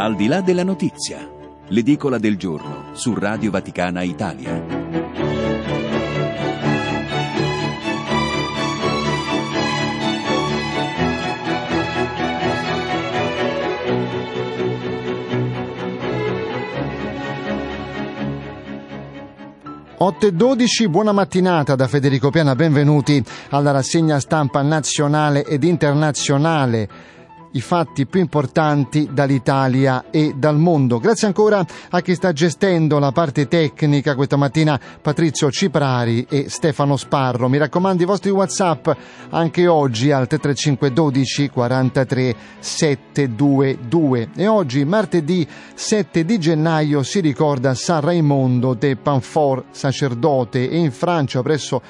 Al di là della notizia, l'edicola del giorno su Radio Vaticana Italia. Otto e 12, buona mattinata da Federico Piana, benvenuti alla rassegna stampa nazionale ed internazionale i fatti più importanti dall'Italia e dal mondo. Grazie ancora a chi sta gestendo la parte tecnica questa mattina, Patrizio Ciprari e Stefano Sparro. Mi raccomando i vostri WhatsApp anche oggi al 335 12 43 722. E oggi, martedì 7 di gennaio, si ricorda San Raimondo de Panfort, sacerdote, e in Francia presso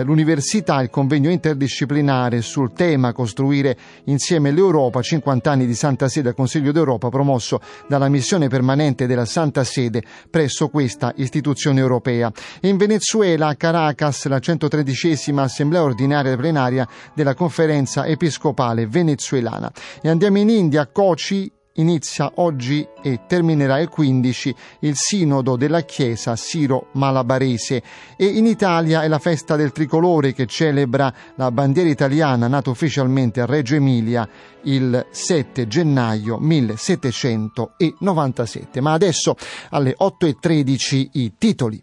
l'università il convegno interdisciplinare sul tema Costruire insieme l'Europa, 50 anni di Santa Sede al Consiglio d'Europa, promosso dalla missione permanente della Santa Sede presso questa istituzione europea. In Venezuela, a Caracas, la 113 Assemblea ordinaria plenaria della Conferenza Episcopale venezuelana. E andiamo in India, Kochi, inizia oggi e terminerà il 15 il sinodo della Chiesa Siro-Malabarese e in Italia è la festa del tricolore che celebra la bandiera italiana nata ufficialmente a Reggio Emilia il 7 gennaio 1797. Ma adesso alle 8.13 i titoli.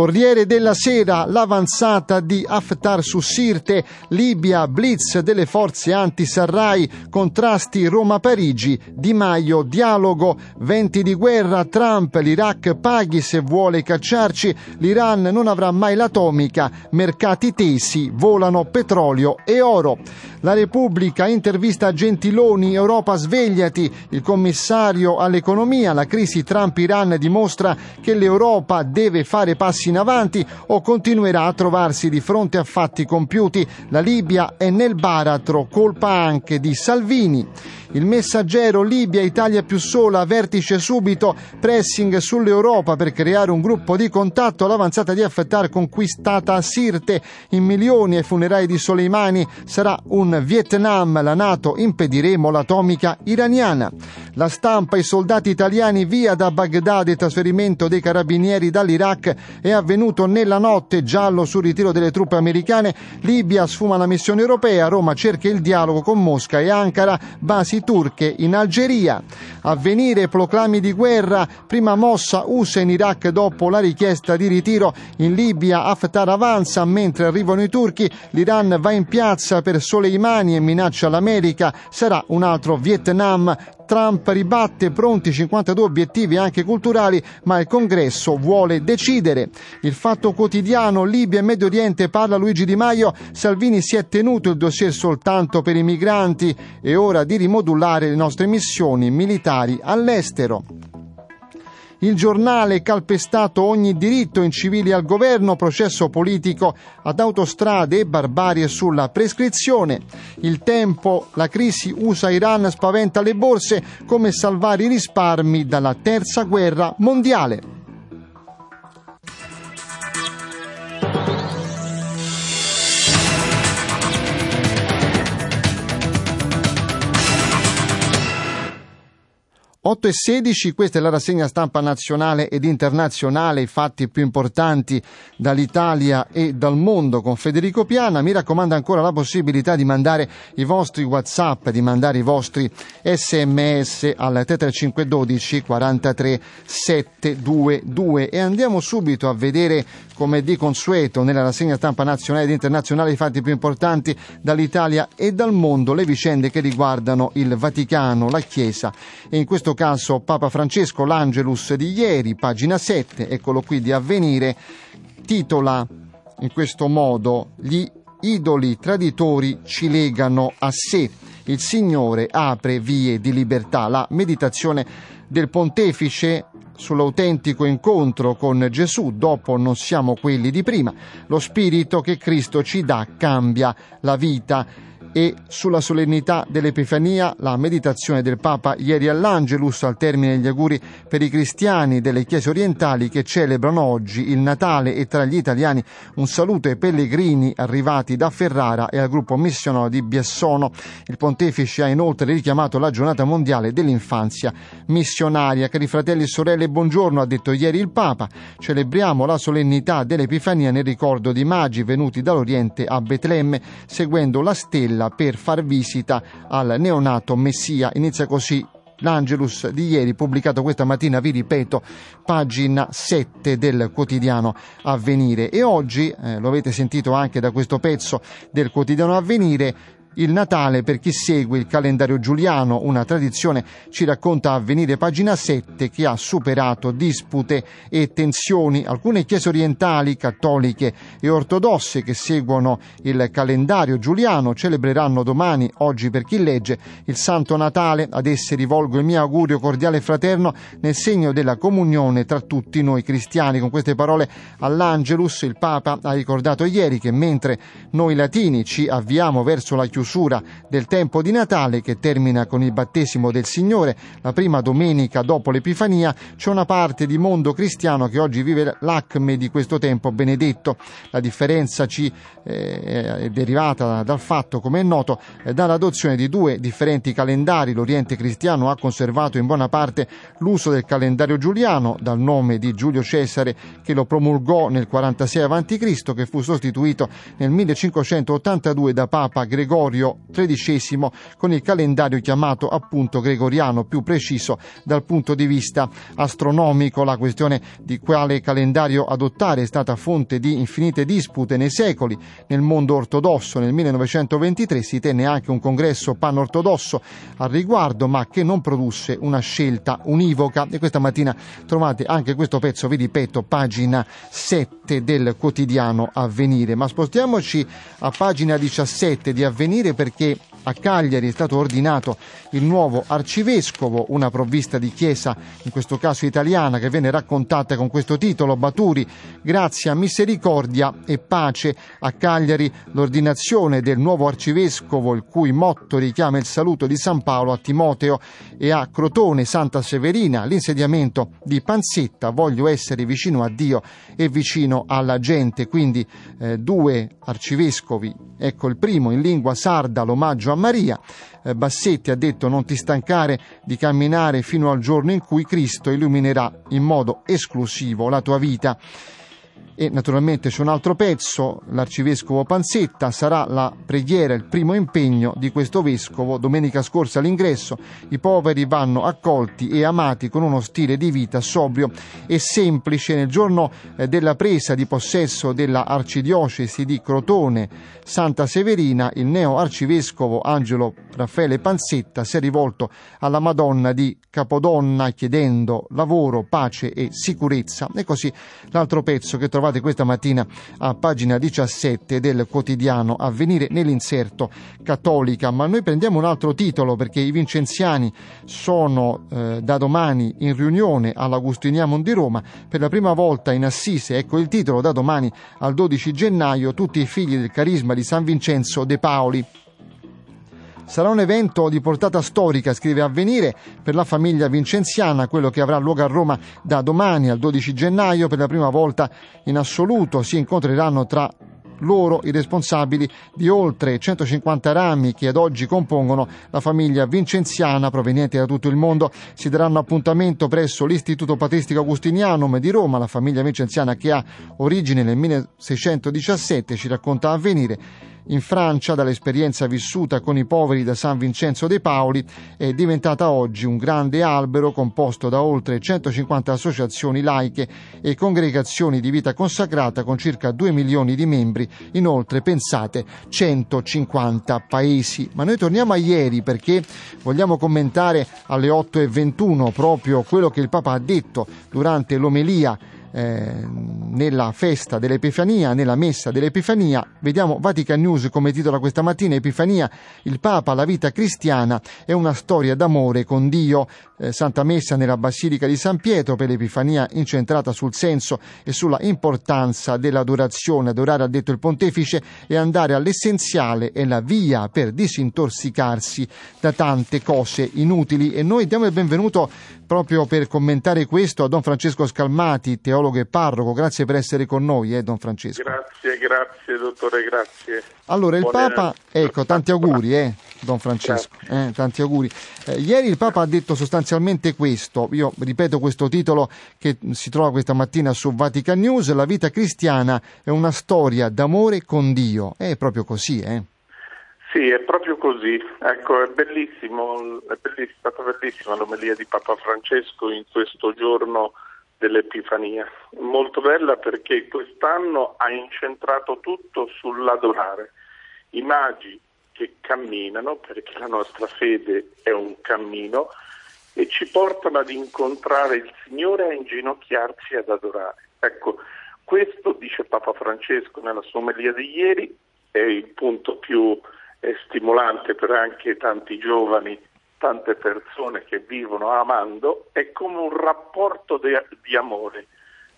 Corriere della Sera, l'avanzata di Haftar su Sirte, Libia, blitz delle forze anti-Sarrai, contrasti Roma-Parigi, Di Maio, dialogo, venti di guerra, Trump, l'Iraq paghi se vuole cacciarci, l'Iran non avrà mai l'atomica, mercati tesi, volano petrolio e oro. La Repubblica intervista Gentiloni, Europa svegliati, il commissario all'economia, la crisi Trump-Iran dimostra che l'Europa deve fare passi in avanti o continuerà a trovarsi di fronte a fatti compiuti. La Libia è nel baratro, colpa anche di Salvini. Il messaggero Libia, Italia più sola, vertice subito, pressing sull'Europa per creare un gruppo di contatto, l'avanzata di Haftar conquistata a Sirte in milioni ai funerali di Soleimani sarà un Vietnam, la Nato impediremo l'atomica iraniana. La stampa, i soldati italiani via da Baghdad e trasferimento dei carabinieri dall'Iraq è avvenuto nella notte, giallo sul ritiro delle truppe americane, Libia sfuma la missione europea, Roma cerca il dialogo con Mosca e Ankara, basi turche in Algeria. Avvenire proclami di guerra, prima mossa USA in Iraq dopo la richiesta di ritiro, in Libia Haftar avanza mentre arrivano i turchi, l'Iran va in piazza per Soleimani e minaccia l'America, sarà un altro Vietnam Trump ribatte pronti 52 obiettivi anche culturali, ma il congresso vuole decidere. Il fatto quotidiano Libia e Medio Oriente parla Luigi Di Maio, Salvini si è tenuto il dossier soltanto per i migranti, è ora di rimodulare le nostre missioni militari all'estero. Il giornale calpestato ogni diritto in civili al governo, processo politico ad autostrade e barbarie sulla prescrizione. Il tempo, la crisi USA-Iran spaventa le borse, come salvare i risparmi dalla terza guerra mondiale. 8 e 16, questa è la rassegna stampa nazionale ed internazionale, i fatti più importanti dall'Italia e dal mondo con Federico Piana. Mi raccomando ancora la possibilità di mandare i vostri WhatsApp, di mandare i vostri SMS al 3512 43 722 e andiamo subito a vedere come di consueto nella rassegna stampa nazionale ed internazionale i fatti più importanti dall'Italia e dal mondo, le vicende che riguardano il Vaticano, la Chiesa e in questo caso Papa Francesco, l'Angelus di ieri, pagina 7, eccolo qui di avvenire, titola in questo modo gli idoli traditori ci legano a sé. Il Signore apre vie di libertà. La meditazione del pontefice sull'autentico incontro con Gesù, dopo non siamo quelli di prima. Lo spirito che Cristo ci dà cambia la vita e sulla solennità dell'Epifania la meditazione del Papa ieri all'Angelus al termine degli auguri per i cristiani delle chiese orientali che celebrano oggi il Natale e tra gli italiani un saluto ai pellegrini arrivati da Ferrara e al gruppo missionario di Biassono. Il pontefice ha inoltre richiamato la giornata mondiale dell'infanzia missionaria. Cari fratelli e sorelle, buongiorno, ha detto ieri il Papa. Celebriamo la solennità dell'Epifania nel ricordo di magi venuti dall'Oriente a Betlemme seguendo la stella Stella per far visita al neonato Messia. Inizia così l'Angelus di ieri, pubblicato questa mattina, vi ripeto, pagina 7 del quotidiano Avvenire. E oggi, eh, lo avete sentito anche da questo pezzo del quotidiano Avvenire, il Natale per chi segue il calendario giuliano, una tradizione, ci racconta Avvenire pagina 7, che ha superato dispute e tensioni. Alcune chiese orientali, cattoliche e ortodosse che seguono il calendario giuliano celebreranno domani, oggi per chi legge, il Santo Natale. Ad esse rivolgo il mio augurio cordiale e fraterno nel segno della comunione tra tutti noi cristiani. Con queste parole all'Angelus il Papa ha ricordato ieri che mentre noi latini ci avviamo verso la chiusura chiusura del tempo di Natale che termina con il battesimo del Signore, la prima domenica dopo l'Epifania, c'è una parte di mondo cristiano che oggi vive l'acme di questo tempo benedetto. La differenza ci eh, è derivata dal fatto, come è noto, eh, dall'adozione di due differenti calendari. L'Oriente cristiano ha conservato in buona parte l'uso del calendario giuliano dal nome di Giulio Cesare che lo promulgò nel 46 a.C., che fu sostituito nel 1582 da Papa Gregorio Gregorio XIII con il calendario chiamato appunto gregoriano, più preciso dal punto di vista astronomico. La questione di quale calendario adottare è stata fonte di infinite dispute nei secoli. Nel mondo ortodosso nel 1923 si tenne anche un congresso pan-ortodosso al riguardo, ma che non produsse una scelta univoca. E questa mattina trovate anche questo pezzo, vi ripeto, pagina 7 del quotidiano Avvenire. Ma spostiamoci a pagina 17 di Avvenire avvenire perché a Cagliari è stato ordinato il nuovo arcivescovo, una provvista di chiesa, in questo caso italiana, che viene raccontata con questo titolo, Baturi, grazia, misericordia e pace. A Cagliari l'ordinazione del nuovo arcivescovo, il cui motto richiama il saluto di San Paolo a Timoteo, e a Crotone, Santa Severina, l'insediamento di Panzetta, voglio essere vicino a Dio e vicino alla gente. Quindi eh, due arcivescovi, ecco il primo in lingua sarda, l'omaggio a Maria. Eh, Bassetti ha detto non ti stancare di camminare fino al giorno in cui Cristo illuminerà in modo esclusivo la tua vita. E naturalmente c'è un altro pezzo, l'arcivescovo Panzetta, sarà la preghiera, il primo impegno di questo vescovo. Domenica scorsa all'ingresso i poveri vanno accolti e amati con uno stile di vita sobrio e semplice. Nel giorno eh, della presa di possesso della arcidiocesi di Crotone Santa Severina, il neo arcivescovo Angelo Raffaele Panzetta si è rivolto alla Madonna di Capodonna chiedendo lavoro, pace e sicurezza. E così l'altro pezzo che trovate trovate questa mattina a pagina 17 del quotidiano Avvenire nell'inserto Cattolica. Ma noi prendiamo un altro titolo perché i vincenziani sono eh, da domani in riunione all'Agustiniamon di Roma per la prima volta in Assise. Ecco il titolo da domani al 12 gennaio, tutti i figli del carisma di San Vincenzo De Paoli. Sarà un evento di portata storica, scrive Avvenire, per la famiglia vincenziana, quello che avrà luogo a Roma da domani al 12 gennaio. Per la prima volta in assoluto si incontreranno tra loro i responsabili di oltre 150 rami che ad oggi compongono la famiglia vincenziana proveniente da tutto il mondo. Si daranno appuntamento presso l'Istituto Patristico Agustinianum di Roma, la famiglia vincenziana che ha origine nel 1617, ci racconta Avvenire in Francia, dall'esperienza vissuta con i poveri da San Vincenzo de Paoli, è diventata oggi un grande albero composto da oltre 150 associazioni laiche e congregazioni di vita consacrata con circa 2 milioni di membri in oltre, pensate, 150 paesi. Ma noi torniamo a ieri perché vogliamo commentare alle 8.21 proprio quello che il Papa ha detto durante l'omelia eh, nella festa dell'Epifania, nella messa dell'Epifania. Vediamo Vatican News come titola questa mattina Epifania, il Papa, la vita cristiana è una storia d'amore con Dio. Eh, Santa Messa nella Basilica di San Pietro per l'Epifania incentrata sul senso e sulla importanza dell'adorazione. Adorare, ha detto il Pontefice, e andare all'essenziale è la via per disintossicarsi da tante cose inutili. E noi diamo il benvenuto proprio per commentare questo a Don Francesco Scalmati, teologo e parroco. Grazie per essere con noi, eh, Don Francesco. Grazie, grazie, dottore, grazie. Allora, il Buone... Papa, ecco, tanti auguri, eh, Don Francesco, eh, tanti auguri. Eh, ieri il Papa ha detto sostanzialmente questo, io ripeto questo titolo che si trova questa mattina su Vatican News, la vita cristiana è una storia d'amore con Dio. È proprio così, eh? Sì, è proprio così. Ecco, è bellissimo, è bellissima, stata bellissima l'omelia di Papa Francesco in questo giorno dell'Epifania. Molto bella perché quest'anno ha incentrato tutto sull'adorare. I magi che camminano, perché la nostra fede è un cammino, e ci portano ad incontrare il Signore e a inginocchiarci ad adorare. Ecco, questo, dice Papa Francesco nella sua di ieri, è il punto più è stimolante per anche tanti giovani, tante persone che vivono amando, è come un rapporto de, di amore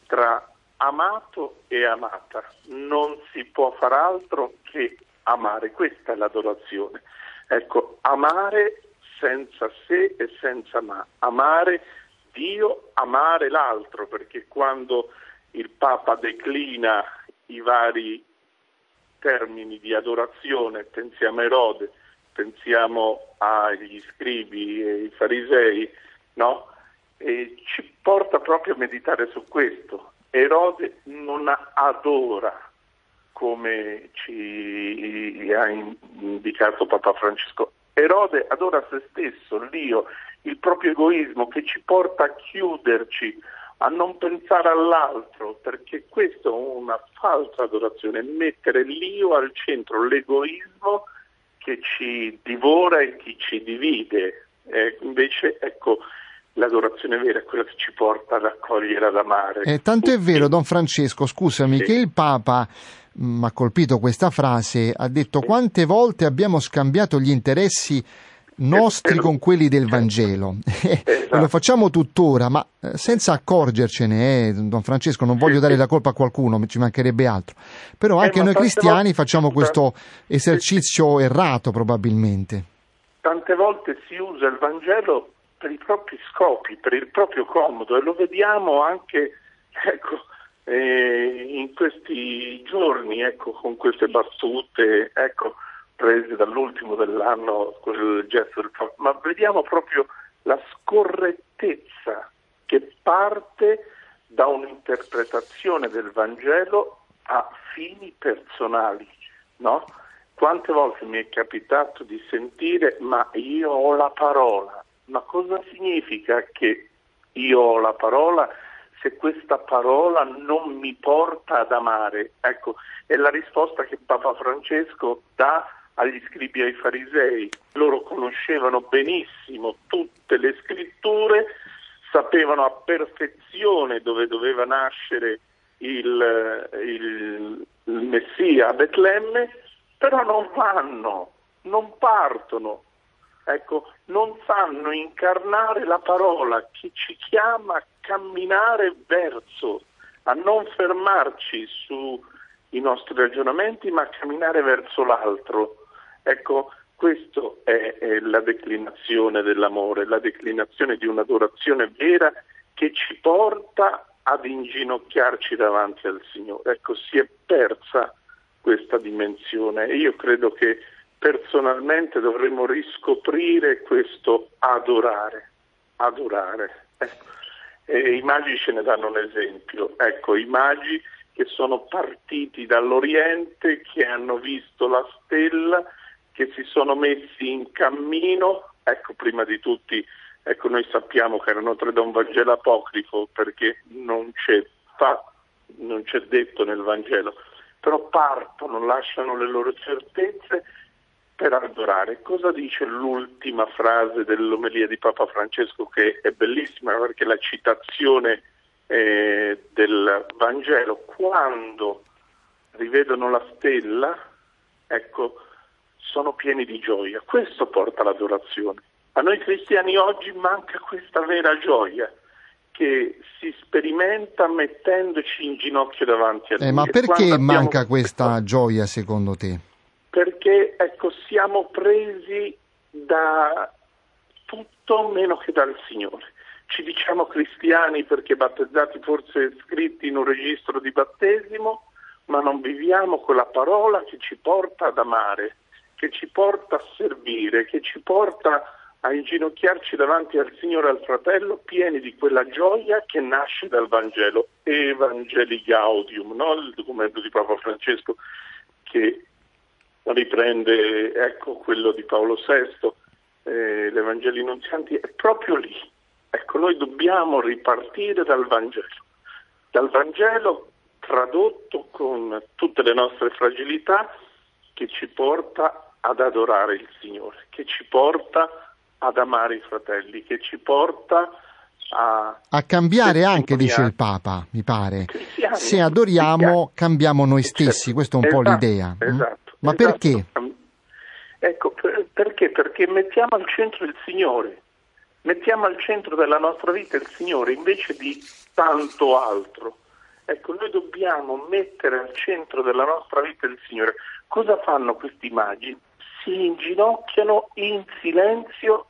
tra amato e amata. Non si può far altro che amare, questa è l'adorazione. Ecco, amare senza sé e senza ma, amare Dio, amare l'altro, perché quando il Papa declina i vari termini di adorazione, pensiamo a Erode, pensiamo agli scribi e ai farisei, no? E ci porta proprio a meditare su questo. Erode non adora come ci ha indicato Papa Francesco. Erode adora se stesso, l'io, il proprio egoismo che ci porta a chiuderci, a non pensare all'altro, perché questa è una falsa adorazione, mettere l'io al centro, l'egoismo che ci divora e che ci divide. Eh, invece, ecco, l'adorazione vera è quella che ci porta ad accogliere, ad amare. Eh, tanto è vero, Don Francesco, scusami, sì. che il Papa mi mm, ha colpito questa frase, ha detto sì. quante volte abbiamo scambiato gli interessi nostri con quelli del Vangelo. Esatto. e lo facciamo tuttora, ma eh, senza accorgercene, eh, Don Francesco, non voglio dare la colpa a qualcuno, ci mancherebbe altro. Però anche eh, noi cristiani volte... facciamo questo esercizio errato probabilmente. Tante volte si usa il Vangelo per i propri scopi, per il proprio comodo e lo vediamo anche ecco, eh, in questi giorni ecco, con queste battute. Ecco, presi dall'ultimo dell'anno, quel gesto del ma vediamo proprio la scorrettezza che parte da un'interpretazione del Vangelo a fini personali, no? Quante volte mi è capitato di sentire ma io ho la parola, ma cosa significa che io ho la parola se questa parola non mi porta ad amare? Ecco, è la risposta che Papa Francesco dà agli scribi e ai farisei. Loro conoscevano benissimo tutte le scritture, sapevano a perfezione dove doveva nascere il, il, il Messia a Betlemme, però non vanno, non partono, ecco, non sanno incarnare la parola che ci chiama a camminare verso, a non fermarci sui nostri ragionamenti, ma a camminare verso l'altro. Ecco, questa è, è la declinazione dell'amore, la declinazione di un'adorazione vera che ci porta ad inginocchiarci davanti al Signore. Ecco, si è persa questa dimensione e io credo che personalmente dovremmo riscoprire questo adorare, adorare. Ecco. I magi ce ne danno un esempio, ecco, i magi che sono partiti dall'Oriente, che hanno visto la stella, che si sono messi in cammino, ecco prima di tutti, ecco noi sappiamo che erano tre da un Vangelo apocrifo perché non c'è, fa, non c'è detto nel Vangelo, però partono, lasciano le loro certezze per adorare. Cosa dice l'ultima frase dell'omelia di Papa Francesco che è bellissima perché la citazione eh, del Vangelo, quando rivedono la stella, ecco, sono pieni di gioia. Questo porta l'adorazione. A noi cristiani oggi manca questa vera gioia che si sperimenta mettendoci in ginocchio davanti a. Eh, ma perché manca questa gioia secondo te? Perché ecco, siamo presi da tutto meno che dal Signore. Ci diciamo cristiani perché battezzati forse scritti in un registro di battesimo, ma non viviamo quella parola che ci porta ad amare, che ci porta a servire, che ci porta a inginocchiarci davanti al Signore e al fratello pieni di quella gioia che nasce dal Vangelo, Evangeli Gaudium, no? il documento di Papa Francesco che riprende ecco, quello di Paolo VI, eh, l'Evangeli Nunzianti, è proprio lì. Ecco, noi dobbiamo ripartire dal Vangelo, dal Vangelo tradotto con tutte le nostre fragilità che ci porta ad adorare il Signore, che ci porta ad amare i fratelli, che ci porta a... A cambiare anche, dice il Papa, mi pare. Se adoriamo, cristiani. cambiamo noi stessi, certo. questa è un esatto, po' l'idea. Mm? Esatto. Ma esatto. perché? Ecco, perché? Perché mettiamo al centro il Signore, mettiamo al centro della nostra vita il Signore invece di tanto altro. Ecco, noi dobbiamo mettere al centro della nostra vita il Signore. Cosa fanno questi magi? Si inginocchiano in silenzio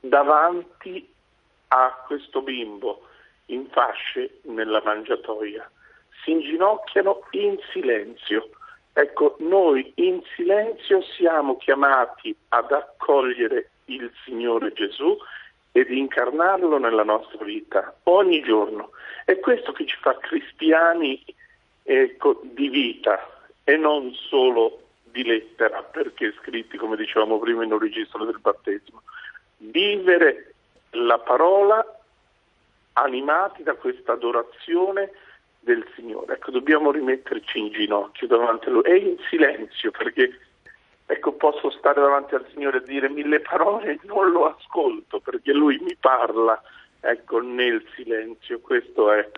davanti a questo bimbo in fasce nella mangiatoia. Si inginocchiano in silenzio. Ecco, noi in silenzio siamo chiamati ad accogliere il Signore Gesù ed incarnarlo nella nostra vita ogni giorno. È questo che ci fa cristiani ecco, di vita e non solo di lettera, perché scritti, come dicevamo prima, in un registro del battesimo. Vivere la parola animati da questa adorazione del Signore. Ecco, dobbiamo rimetterci in ginocchio davanti a Lui e in silenzio, perché ecco, posso stare davanti al Signore e dire mille parole e non lo ascolto, perché Lui mi parla ecco, nel silenzio. Questo è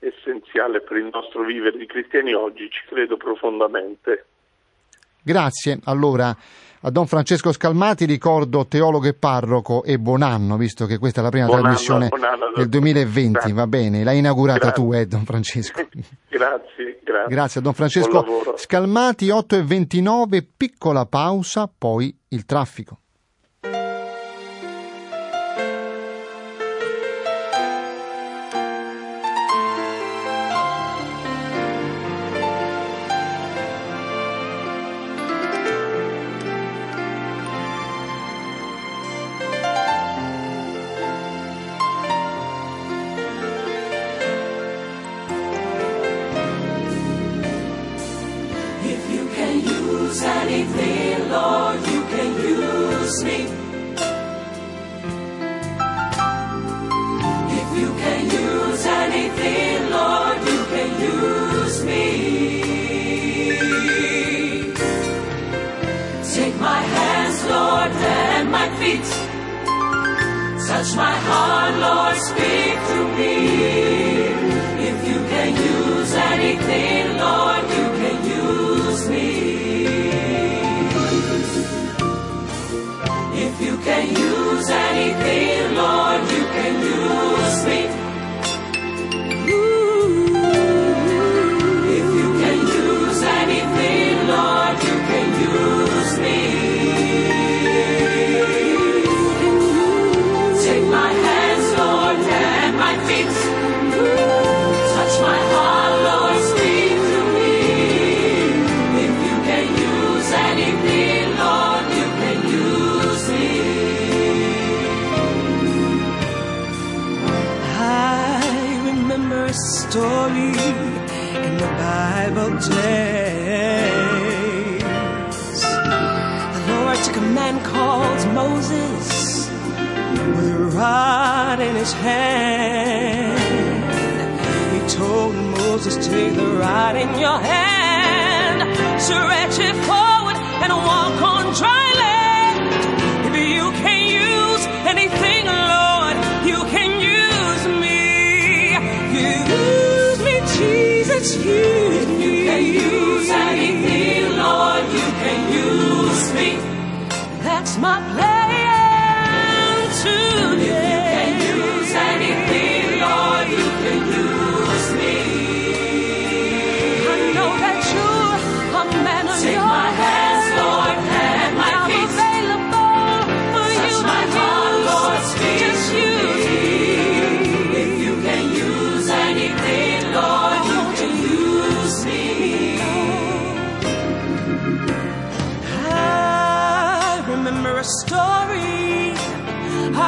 essenziale per il nostro vivere di cristiani oggi, ci credo profondamente. Grazie. Allora, a Don Francesco Scalmati ricordo teologo e parroco e buon anno, visto che questa è la prima buon trasmissione anno, anno, del 2020, grazie. va bene, l'hai inaugurata grazie. tu, eh, Don Francesco. grazie, grazie. Grazie a Don Francesco Scalmati, 8 e 29, piccola pausa, poi il traffico.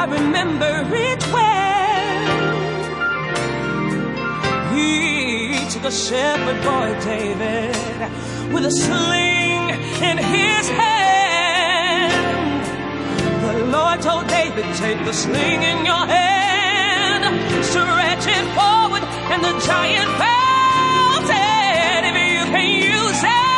I remember it well. He took a shepherd boy, David, with a sling in his hand. The Lord told David, Take the sling in your hand, stretch it forward, and the giant fell dead. If you can use anything,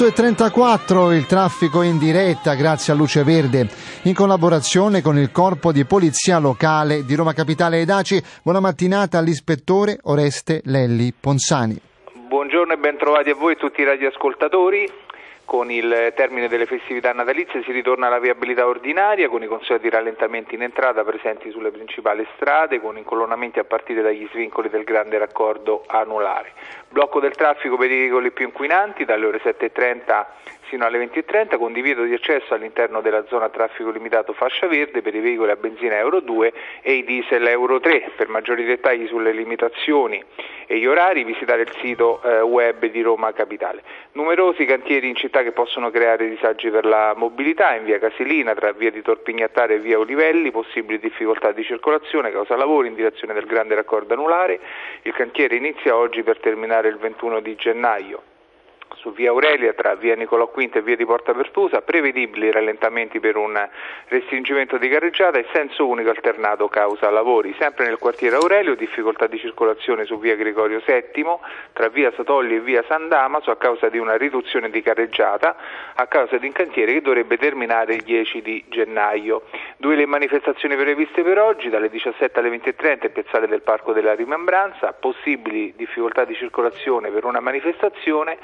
8.34 il traffico in diretta grazie a Luce Verde in collaborazione con il Corpo di Polizia Locale di Roma Capitale ed ACI. Buona mattinata all'ispettore Oreste Lelli Ponsani. Buongiorno e ben trovati a voi tutti i radioascoltatori. Con il termine delle festività natalizie si ritorna alla viabilità ordinaria con i consueti rallentamenti in entrata presenti sulle principali strade con incolonnamenti a partire dagli svincoli del grande raccordo anulare. Blocco del traffico per i veicoli più inquinanti dalle ore 7.30 fino alle 20.30 con divieto di accesso all'interno della zona traffico limitato fascia verde per i veicoli a benzina Euro 2 e i diesel Euro 3. Per maggiori dettagli sulle limitazioni e gli orari visitare il sito eh, web di Roma Capitale. Numerosi cantieri in città che possono creare disagi per la mobilità in via Casilina tra via di Torpignattare e via Olivelli, possibili difficoltà di circolazione causa lavori in direzione del grande raccordo anulare. Il cantiere inizia oggi per terminare il 21 di gennaio su via Aurelia tra via Nicolò V e via di Porta Pertusa, prevedibili rallentamenti per un restringimento di carreggiata e senso unico alternato causa lavori. Sempre nel quartiere Aurelio difficoltà di circolazione su via Gregorio VII tra via Satolli e via San Damaso a causa di una riduzione di carreggiata a causa di un cantiere che dovrebbe terminare il 10 di gennaio. Due le manifestazioni previste per oggi, dalle 17 alle 20.30 in piazzale del Parco della Rimembranza, possibili difficoltà di circolazione per una manifestazione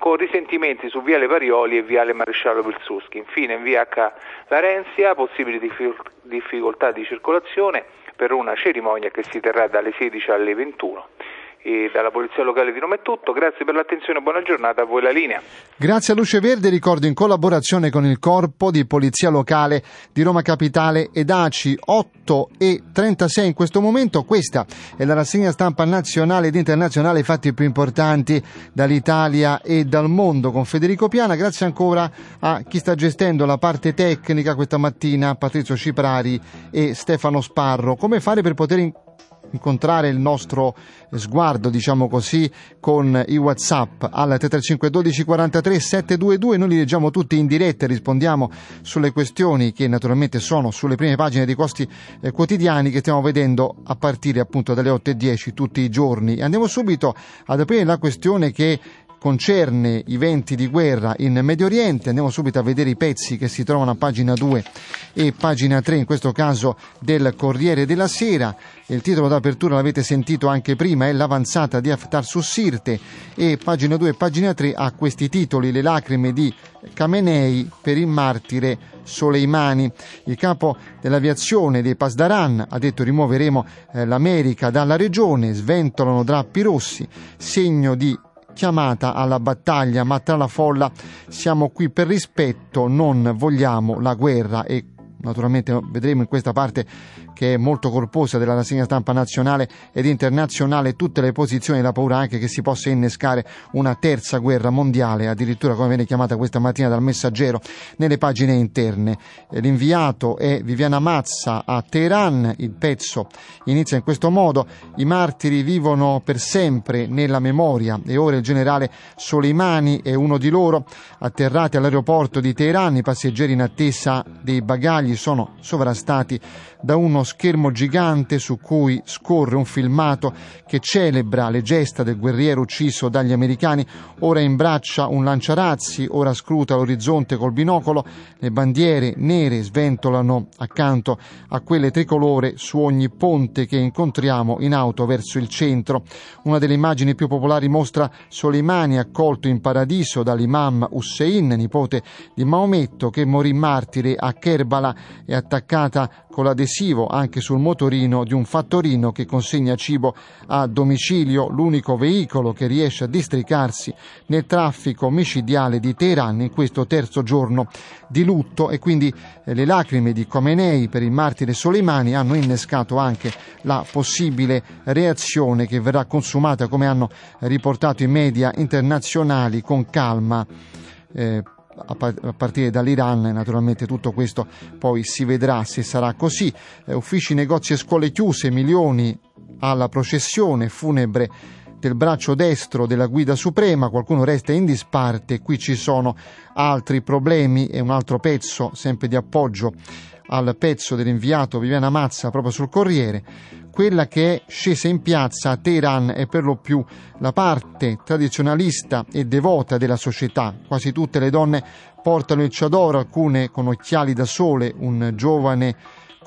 con risentimenti su Viale Parioli e Viale Maresciallo Pilsuschi. Infine in via H. Larenzia possibili diffi- difficoltà di circolazione per una cerimonia che si terrà dalle 16 alle 21. E dalla Polizia Locale di Roma è tutto, grazie per l'attenzione buona giornata, a voi la linea. Grazie a Luce Verde, ricordo in collaborazione con il Corpo di Polizia Locale di Roma Capitale ed ACI 8 e 36 in questo momento. Questa è la rassegna stampa nazionale ed internazionale, i fatti più importanti dall'Italia e dal mondo con Federico Piana. Grazie ancora a chi sta gestendo la parte tecnica questa mattina, Patrizio Ciprari e Stefano Sparro. Come fare per poter incontrare il nostro sguardo, diciamo così, con i WhatsApp al 335 12 43 722. Noi li leggiamo tutti in diretta e rispondiamo sulle questioni che naturalmente sono sulle prime pagine dei costi eh, quotidiani che stiamo vedendo a partire appunto dalle 8 e 10 tutti i giorni. Andiamo subito ad aprire la questione che concerne i venti di guerra in Medio Oriente. Andiamo subito a vedere i pezzi che si trovano a pagina 2 e pagina 3, in questo caso del Corriere della Sera. Il titolo d'apertura l'avete sentito anche prima, è l'avanzata di Haftar su Sirte e pagina 2 e pagina 3 ha questi titoli, le lacrime di Khamenei per il martire Soleimani. Il capo dell'aviazione dei Pasdaran ha detto rimuoveremo eh, l'America dalla regione, sventolano drappi rossi, segno di chiamata alla battaglia, ma tra la folla siamo qui per rispetto, non vogliamo la guerra e naturalmente vedremo in questa parte che è molto corposa della rassegna stampa nazionale ed internazionale, tutte le posizioni la paura anche che si possa innescare una terza guerra mondiale, addirittura come viene chiamata questa mattina dal messaggero nelle pagine interne. L'inviato è Viviana Mazza a Teheran, il pezzo inizia in questo modo, i martiri vivono per sempre nella memoria e ora il generale Soleimani è uno di loro, atterrati all'aeroporto di Teheran, i passeggeri in attesa dei bagagli sono sovrastati da uno schermo gigante su cui scorre un filmato che celebra le gesta del guerriero ucciso dagli americani, ora imbraccia un lanciarazzi, ora scruta l'orizzonte col binocolo, le bandiere nere sventolano accanto a quelle tricolore su ogni ponte che incontriamo in auto verso il centro. Una delle immagini più popolari mostra Soleimani accolto in paradiso dall'imam Hussein, nipote di Maometto, che morì martire a Kerbala e attaccata con l'adesivo anche sul motorino di un fattorino che consegna cibo a domicilio, l'unico veicolo che riesce a districarsi nel traffico micidiale di Teheran in questo terzo giorno di lutto e quindi eh, le lacrime di Khomeini per il martire Soleimani hanno innescato anche la possibile reazione che verrà consumata come hanno riportato i media internazionali con calma. Eh, a partire dall'Iran naturalmente tutto questo poi si vedrà se sarà così. Eh, uffici, negozi e scuole chiuse milioni alla processione funebre del braccio destro della guida suprema, qualcuno resta in disparte, qui ci sono altri problemi e un altro pezzo sempre di appoggio al pezzo dell'inviato Viviana Mazza proprio sul Corriere quella che è scesa in piazza a Teheran è per lo più la parte tradizionalista e devota della società. Quasi tutte le donne portano il chador, alcune con occhiali da sole, un giovane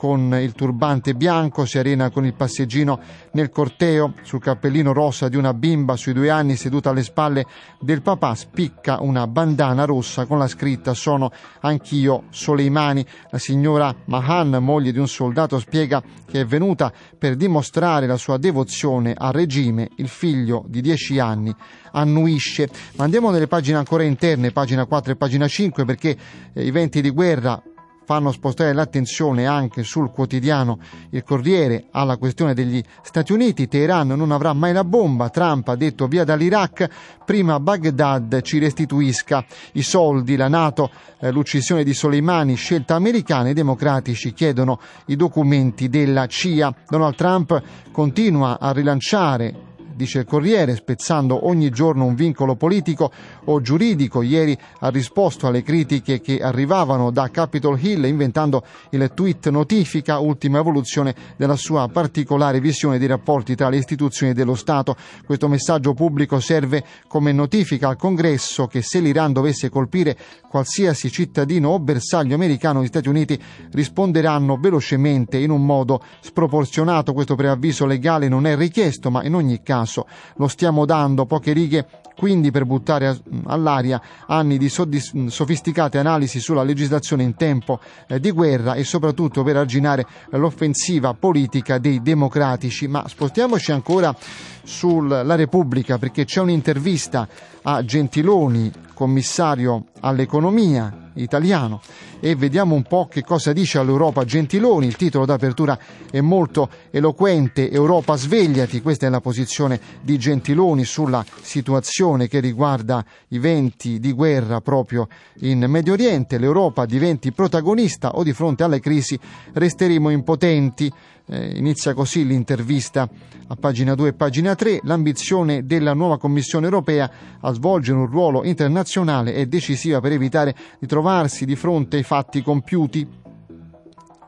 con il turbante bianco, si arena con il passeggino nel corteo, sul cappellino rosa di una bimba sui due anni seduta alle spalle del papà, spicca una bandana rossa con la scritta Sono anch'io Soleimani. La signora Mahan, moglie di un soldato, spiega che è venuta per dimostrare la sua devozione al regime. Il figlio di dieci anni annuisce. Ma andiamo nelle pagine ancora interne, pagina 4 e pagina 5, perché eh, i venti di guerra fanno spostare l'attenzione anche sul quotidiano Il Corriere alla questione degli Stati Uniti. Teheran non avrà mai la bomba. Trump ha detto via dall'Iraq, prima Baghdad ci restituisca i soldi. La Nato, eh, l'uccisione di Soleimani, scelta americana. I democratici chiedono i documenti della CIA. Donald Trump continua a rilanciare dice il Corriere, spezzando ogni giorno un vincolo politico o giuridico. Ieri ha risposto alle critiche che arrivavano da Capitol Hill inventando il tweet notifica, ultima evoluzione della sua particolare visione dei rapporti tra le istituzioni dello Stato. Questo messaggio pubblico serve come notifica al Congresso che se l'Iran dovesse colpire qualsiasi cittadino o bersaglio americano, gli Stati Uniti risponderanno velocemente in un modo sproporzionato. Questo preavviso legale non è richiesto, ma in ogni caso caso lo stiamo dando, poche righe quindi per buttare all'aria anni di sofisticate analisi sulla legislazione in tempo eh, di guerra e soprattutto per arginare l'offensiva politica dei democratici. Ma spostiamoci ancora sulla Repubblica perché c'è un'intervista a Gentiloni, commissario all'economia italiano e vediamo un po' che cosa dice all'Europa Gentiloni. Il titolo d'apertura è molto eloquente, Europa svegliati, questa è la posizione di Gentiloni sulla situazione che riguarda i venti di guerra proprio in Medio Oriente. L'Europa diventi protagonista o di fronte alle crisi resteremo impotenti. Eh, inizia così l'intervista a pagina 2 e pagina 3. L'ambizione della nuova Commissione europea a svolgere un ruolo internazionale è decisiva per evitare di trovarsi di fronte ai fatti compiuti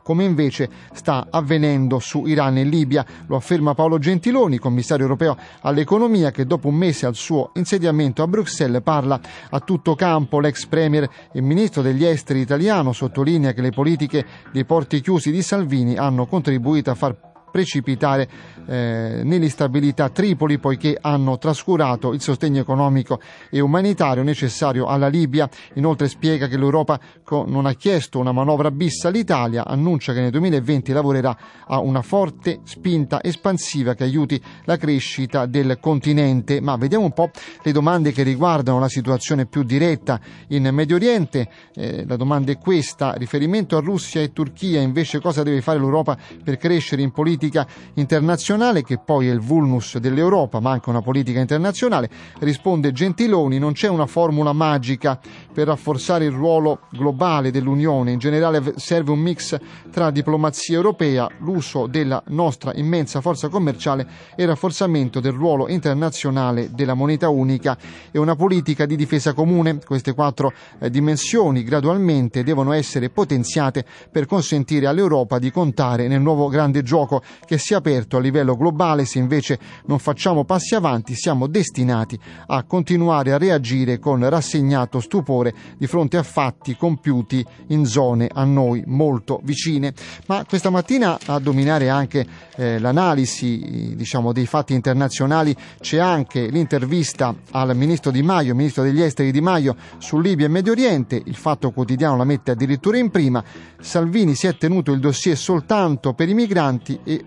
come invece sta avvenendo su Iran e Libia. Lo afferma Paolo Gentiloni, commissario europeo all'economia, che dopo un mese al suo insediamento a Bruxelles parla a tutto campo. L'ex premier e ministro degli esteri italiano sottolinea che le politiche dei porti chiusi di Salvini hanno contribuito a far precipitare eh, nell'instabilità Tripoli poiché hanno trascurato il sostegno economico e umanitario necessario alla Libia. Inoltre spiega che l'Europa non ha chiesto una manovra bis all'Italia, annuncia che nel 2020 lavorerà a una forte spinta espansiva che aiuti la crescita del continente. Ma vediamo un po' le domande che riguardano la situazione più diretta in Medio Oriente. Eh, la domanda è questa, riferimento a Russia e Turchia, invece cosa deve fare l'Europa per crescere in politica politica internazionale, che poi è il vulnus dell'Europa, manca una politica internazionale, risponde Gentiloni, non c'è una formula magica per rafforzare il ruolo globale dell'Unione, in generale serve un mix tra diplomazia europea, l'uso della nostra immensa forza commerciale e il rafforzamento del ruolo internazionale della moneta unica e una politica di difesa comune. Queste quattro eh, dimensioni gradualmente devono essere potenziate per consentire all'Europa di contare nel nuovo grande gioco che si è aperto a livello globale. Se invece non facciamo passi avanti, siamo destinati a continuare a reagire con rassegnato stupore di fronte a fatti compiuti in zone a noi molto vicine. Ma questa mattina a dominare anche eh, l'analisi diciamo, dei fatti internazionali c'è anche l'intervista al ministro Di Maio, ministro degli esteri Di Maio, su Libia e Medio Oriente. Il fatto quotidiano la mette addirittura in prima. Salvini si è tenuto il dossier soltanto per i migranti e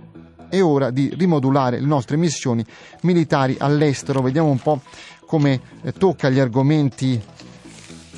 è ora di rimodulare le nostre missioni militari all'estero. Vediamo un po' come eh, tocca gli argomenti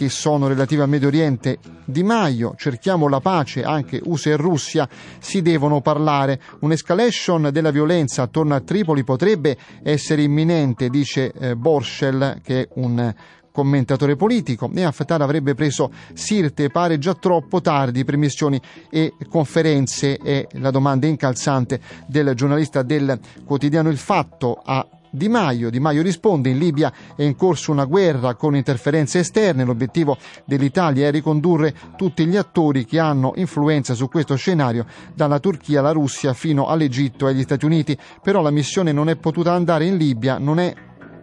che sono relativi al Medio Oriente Di Maio, cerchiamo la pace, anche USA e Russia si devono parlare. Un'escalation della violenza attorno a Tripoli potrebbe essere imminente, dice eh, Borschel, che è un commentatore politico e Haftar avrebbe preso Sirte pare già troppo tardi per missioni e conferenze è la domanda incalzante del giornalista del quotidiano Il Fatto a di Maio. Di Maio risponde in Libia è in corso una guerra con interferenze esterne. L'obiettivo dell'Italia è ricondurre tutti gli attori che hanno influenza su questo scenario, dalla Turchia alla Russia fino all'Egitto e agli Stati Uniti. Però la missione non è potuta andare in Libia, non è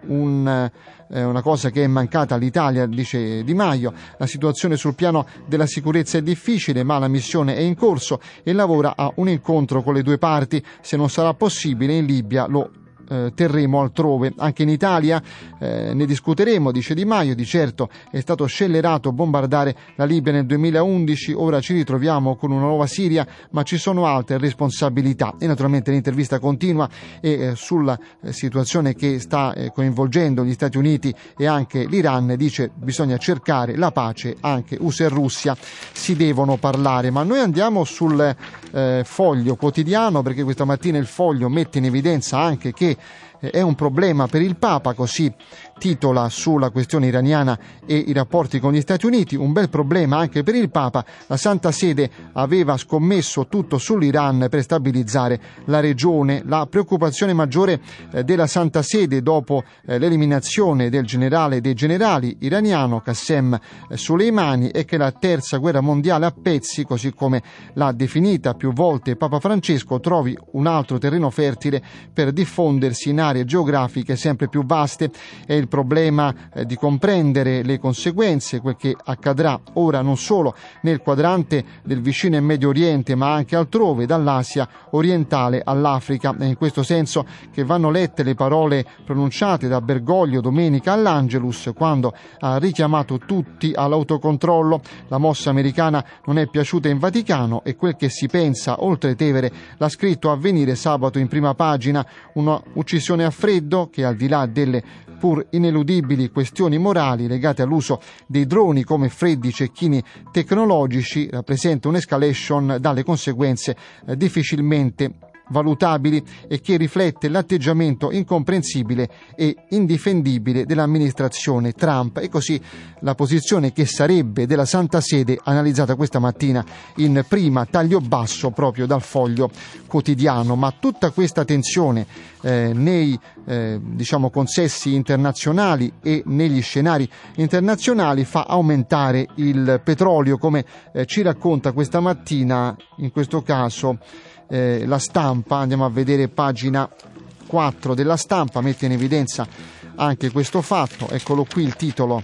un, eh, una cosa che è mancata all'Italia, dice Di Maio. La situazione sul piano della sicurezza è difficile, ma la missione è in corso e lavora a un incontro con le due parti. Se non sarà possibile in Libia lo eh, terremo altrove. Anche in Italia eh, ne discuteremo, dice Di Maio, di certo è stato scellerato bombardare la Libia nel 2011, ora ci ritroviamo con una nuova Siria, ma ci sono altre responsabilità. E naturalmente l'intervista continua e eh, sulla eh, situazione che sta eh, coinvolgendo gli Stati Uniti e anche l'Iran dice bisogna cercare la pace, anche USA e Russia si devono parlare. Ma noi andiamo sul eh, foglio quotidiano perché questa mattina il foglio mette in evidenza anche che è un problema per il Papa, così titola sulla questione iraniana e i rapporti con gli Stati Uniti, un bel problema anche per il Papa. La Santa Sede aveva scommesso tutto sull'Iran per stabilizzare la regione. La preoccupazione maggiore eh, della Santa Sede dopo eh, l'eliminazione del generale dei generali iraniano Qassem eh, Soleimani è che la terza guerra mondiale a pezzi, così come l'ha definita più volte Papa Francesco, trovi un altro terreno fertile per diffondersi in aree geografiche sempre più vaste. È il problema eh, di comprendere le conseguenze, quel che accadrà ora non solo nel quadrante del vicino e Medio Oriente, ma anche altrove, dall'Asia orientale all'Africa. È in questo senso che vanno lette le parole pronunciate da Bergoglio domenica all'Angelus quando ha richiamato tutti all'autocontrollo. La mossa americana non è piaciuta in Vaticano e quel che si pensa oltre Tevere l'ha scritto a venire sabato in prima pagina, una uccisione a freddo che al di là delle pur ineludibili questioni morali legate all'uso dei droni come freddi cecchini tecnologici rappresenta un'escalation dalle conseguenze eh, difficilmente valutabili e che riflette l'atteggiamento incomprensibile e indifendibile dell'amministrazione Trump e così la posizione che sarebbe della Santa Sede analizzata questa mattina in prima taglio basso proprio dal foglio quotidiano. Ma tutta questa tensione eh, nei eh, diciamo, consessi internazionali e negli scenari internazionali fa aumentare il petrolio, come eh, ci racconta questa mattina, in questo caso eh, la stampa. Andiamo a vedere pagina 4 della stampa, mette in evidenza anche questo fatto. Eccolo qui il titolo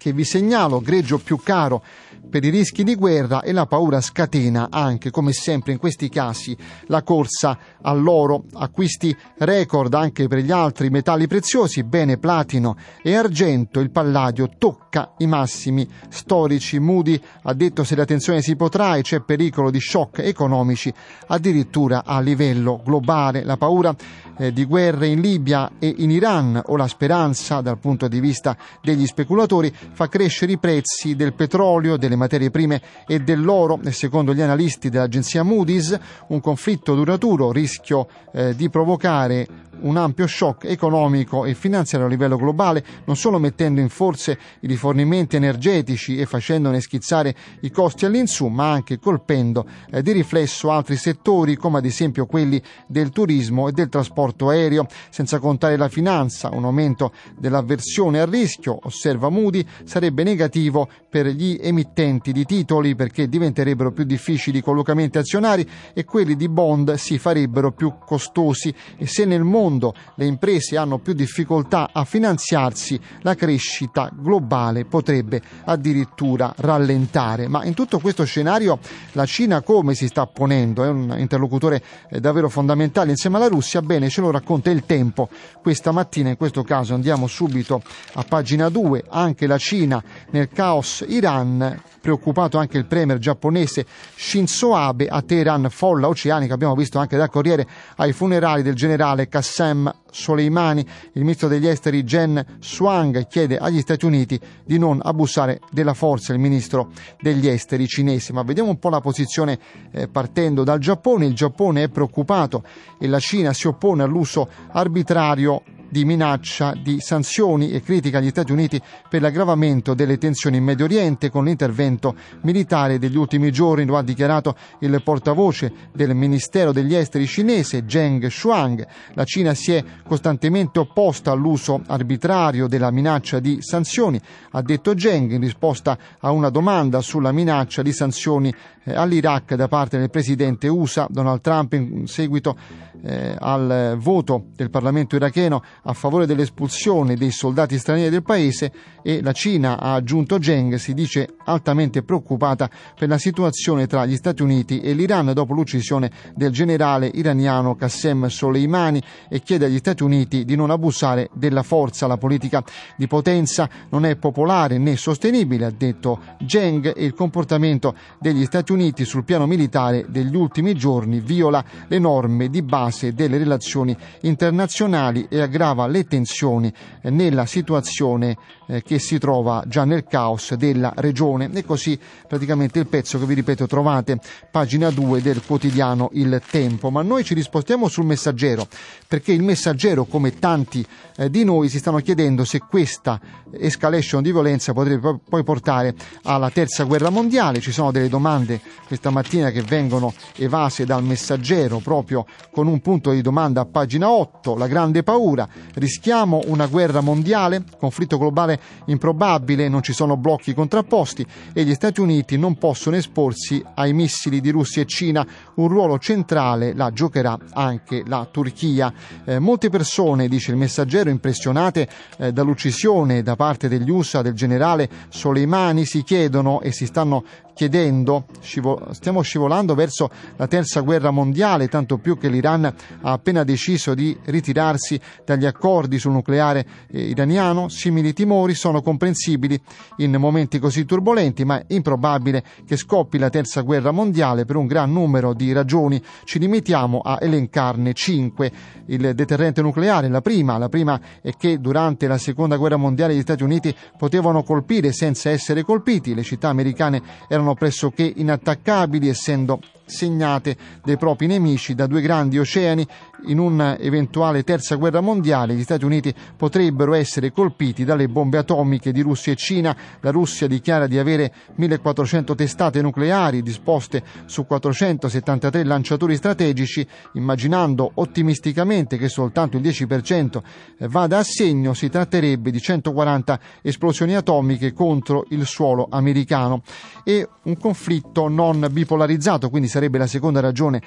che vi segnalo, greggio più caro per i rischi di guerra e la paura scatena anche, come sempre in questi casi, la corsa all'oro, acquisti record anche per gli altri metalli preziosi, bene platino e argento, il palladio tocca i massimi storici. Moody ha detto se la tensione si potrae c'è pericolo di shock economici addirittura a livello globale. La paura eh, di guerre in Libia e in Iran o la speranza dal punto di vista degli speculatori fa crescere i prezzi del petrolio, delle materie prime e dell'oro. Secondo gli analisti dell'agenzia Moody's, un conflitto duraturo rischio eh, di provocare un ampio shock economico e finanziario a livello globale, non solo mettendo in forze i rifornimenti energetici e facendone schizzare i costi all'insù, ma anche colpendo eh, di riflesso altri settori come ad esempio quelli del turismo e del trasporto aereo, senza contare la finanza, un aumento dell'avversione al rischio, osserva Moody, sarebbe negativo per gli emittenti di titoli perché diventerebbero più difficili i collocamenti azionari e quelli di bond si farebbero più costosi. E se nel mondo mondo le imprese hanno più difficoltà a finanziarsi, la crescita globale potrebbe addirittura rallentare. Ma in tutto questo scenario la Cina come si sta ponendo? È un interlocutore eh, davvero fondamentale insieme alla Russia? Bene, ce lo racconta il tempo. Questa mattina, in questo caso, andiamo subito a pagina 2, anche la Cina nel caos Iran preoccupato anche il premier giapponese Shinzo Abe a Teheran, folla oceanica, abbiamo visto anche dal Corriere, ai funerali del generale Qassem Soleimani. Il ministro degli esteri Jen Suang chiede agli Stati Uniti di non abusare della forza, il ministro degli esteri cinese. Ma vediamo un po' la posizione eh, partendo dal Giappone. Il Giappone è preoccupato e la Cina si oppone all'uso arbitrario di minaccia di sanzioni e critica agli Stati Uniti per l'aggravamento delle tensioni in Medio Oriente con l'intervento militare degli ultimi giorni, lo ha dichiarato il portavoce del Ministero degli Esteri cinese Zheng Shuang. La Cina si è costantemente opposta all'uso arbitrario della minaccia di sanzioni, ha detto Zheng in risposta a una domanda sulla minaccia di sanzioni eh, all'Iraq da parte del presidente USA Donald Trump in seguito eh, al voto del Parlamento iracheno a favore dell'espulsione dei soldati stranieri del paese e la Cina, ha aggiunto Zheng, si dice altamente preoccupata per la situazione tra gli Stati Uniti e l'Iran dopo l'uccisione del generale iraniano Qassem Soleimani e chiede agli Stati Uniti di non abusare della forza. La politica di potenza non è popolare né sostenibile, ha detto Zheng, e il comportamento degli Stati Uniti sul piano militare degli ultimi giorni viola le norme di base delle relazioni internazionali e aggrava le tensioni nella situazione eh, che si trova già nel caos della regione. E così praticamente il pezzo che vi ripeto trovate pagina 2 del quotidiano Il Tempo. Ma noi ci rispostiamo sul messaggero, perché il messaggero, come tanti eh, di noi, si stanno chiedendo se questa escalation di violenza potrebbe poi portare alla terza guerra mondiale. Ci sono delle domande questa mattina che vengono evase dal messaggero proprio con un punto di domanda a pagina 8, la grande paura, rischiamo una guerra mondiale, conflitto globale improbabile, non ci sono blocchi contrapposti e gli Stati Uniti non possono esporsi ai missili di Russia e Cina, un ruolo centrale la giocherà anche la Turchia. Eh, molte persone, dice il messaggero, impressionate eh, dall'uccisione da parte degli USA del generale Soleimani si chiedono e si stanno chiedendo, scivol- stiamo scivolando verso la terza guerra mondiale, tanto più che l'Iran ha appena deciso di ritirarsi dagli accordi sul nucleare eh, iraniano. Simili timori sono comprensibili in momenti così turbolenti, ma è improbabile che scoppi la terza guerra mondiale per un gran numero di ragioni. Ci limitiamo a elencarne cinque. Il deterrente nucleare, la prima, la prima è che durante la seconda guerra mondiale gli Stati Uniti potevano colpire senza essere colpiti, le città americane erano pressoché inattaccabili essendo segnate dai propri nemici da due grandi oceani. In un'eventuale terza guerra mondiale gli Stati Uniti potrebbero essere colpiti dalle bombe atomiche di Russia e Cina. La Russia dichiara di avere 1400 testate nucleari disposte su 473 lanciatori strategici, immaginando ottimisticamente che soltanto il 10% vada a segno, si tratterebbe di 140 esplosioni atomiche contro il suolo americano e un conflitto non bipolarizzato, quindi sarebbe la seconda ragione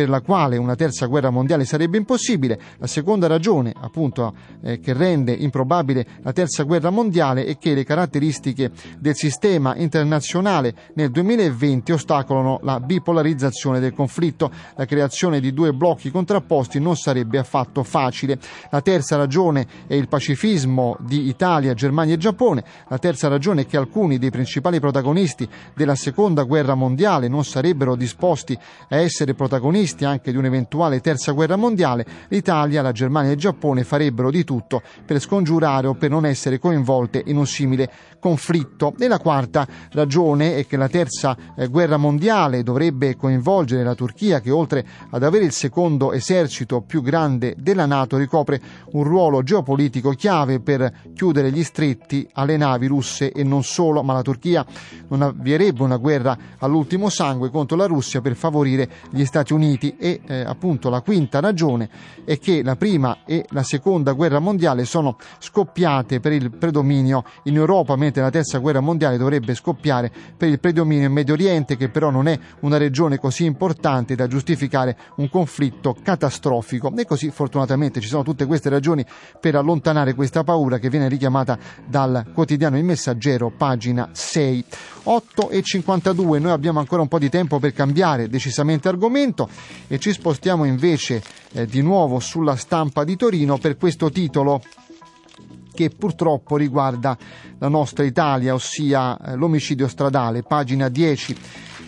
per la quale una terza guerra mondiale sarebbe impossibile. La seconda ragione, appunto, eh, che rende improbabile la terza guerra mondiale è che le caratteristiche del sistema internazionale nel 2020 ostacolano la bipolarizzazione del conflitto. La creazione di due blocchi contrapposti non sarebbe affatto facile. La terza ragione è il pacifismo di Italia, Germania e Giappone. La terza ragione è che alcuni dei principali protagonisti della seconda guerra mondiale non sarebbero disposti a essere protagonisti protagonisti anche di un'eventuale terza guerra mondiale, l'Italia, la Germania e il Giappone farebbero di tutto per scongiurare o per non essere coinvolte in un simile conflitto. E la quarta ragione è che la terza eh, guerra mondiale dovrebbe coinvolgere la Turchia che oltre ad avere il secondo esercito più grande della Nato ricopre un ruolo geopolitico chiave per chiudere gli stretti alle navi russe e non solo, ma la Turchia non avvierebbe una guerra all'ultimo sangue contro la Russia per favorire gli Stati Uniti Uniti e eh, appunto la quinta ragione è che la prima e la seconda guerra mondiale sono scoppiate per il predominio. In Europa mentre la terza guerra mondiale dovrebbe scoppiare per il predominio in Medio Oriente che però non è una regione così importante da giustificare un conflitto catastrofico. E così fortunatamente ci sono tutte queste ragioni per allontanare questa paura che viene richiamata dal quotidiano Il Messaggero pagina 6 8 e 52 noi abbiamo ancora un po' di tempo per cambiare decisamente argomento e ci spostiamo invece eh, di nuovo sulla stampa di Torino per questo titolo che purtroppo riguarda la nostra Italia, ossia eh, l'omicidio stradale, pagina 10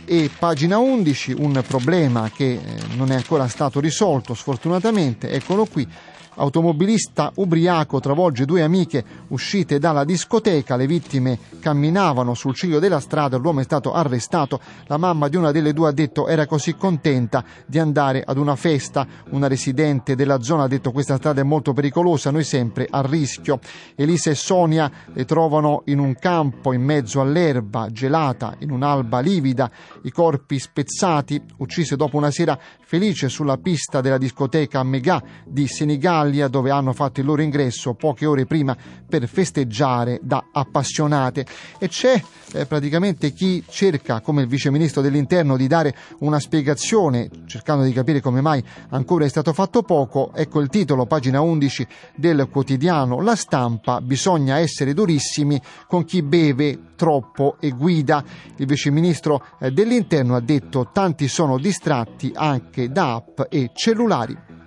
e pagina 11, un problema che eh, non è ancora stato risolto sfortunatamente, eccolo qui, Automobilista ubriaco travolge due amiche uscite dalla discoteca, le vittime camminavano sul ciglio della strada, l'uomo è stato arrestato, la mamma di una delle due ha detto era così contenta di andare ad una festa, una residente della zona ha detto questa strada è molto pericolosa, noi sempre a rischio. Elisa e Sonia le trovano in un campo in mezzo all'erba gelata, in un'alba livida, i corpi spezzati, uccise dopo una sera felice sulla pista della discoteca Megà di Senigallia Italia dove hanno fatto il loro ingresso poche ore prima per festeggiare da appassionate. E c'è eh, praticamente chi cerca come il vice ministro dell'interno di dare una spiegazione cercando di capire come mai ancora è stato fatto poco. Ecco il titolo pagina 11 del quotidiano. La Stampa bisogna essere durissimi con chi beve troppo e guida. Il vice ministro eh, dell'interno ha detto tanti sono distratti anche da app e cellulari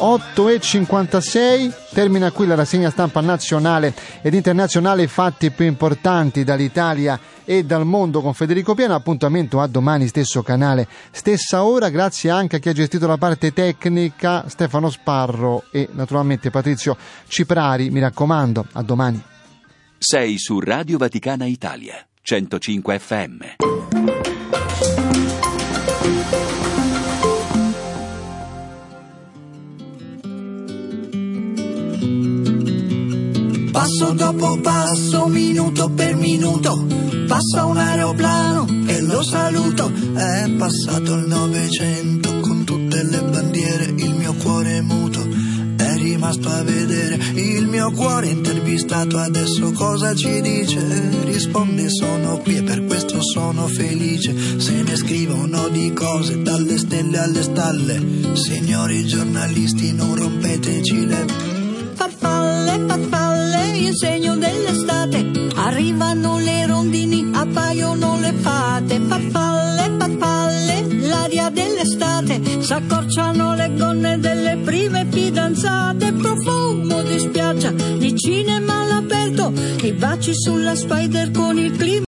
8.56. Termina qui la rassegna stampa nazionale ed internazionale, fatti più importanti dall'Italia e dal mondo con Federico Piano. Appuntamento a domani, stesso canale, stessa ora. Grazie anche a chi ha gestito la parte tecnica, Stefano Sparro e naturalmente Patrizio Ciprari. Mi raccomando, a domani. Sei su Radio Vaticana Italia, 105 FM. Passo dopo passo, minuto per minuto, passa un aeroplano e lo saluto. È passato il Novecento con tutte le bandiere, il mio cuore è muto. È rimasto a vedere il mio cuore intervistato. Adesso cosa ci dice? Risponde: Sono qui e per questo sono felice. Se ne scrivono di cose dalle stelle alle stalle. Signori giornalisti, non rompeteci le farfalle, farfalle, il segno dell'estate. Arrivano le rondini, appaiono le fate. Farfalle, farfalle, l'aria dell'estate. S'accorciano le gonne delle prime fidanzate. Profumo di spiaggia, di cinema all'aperto. I baci sulla spider con il clima.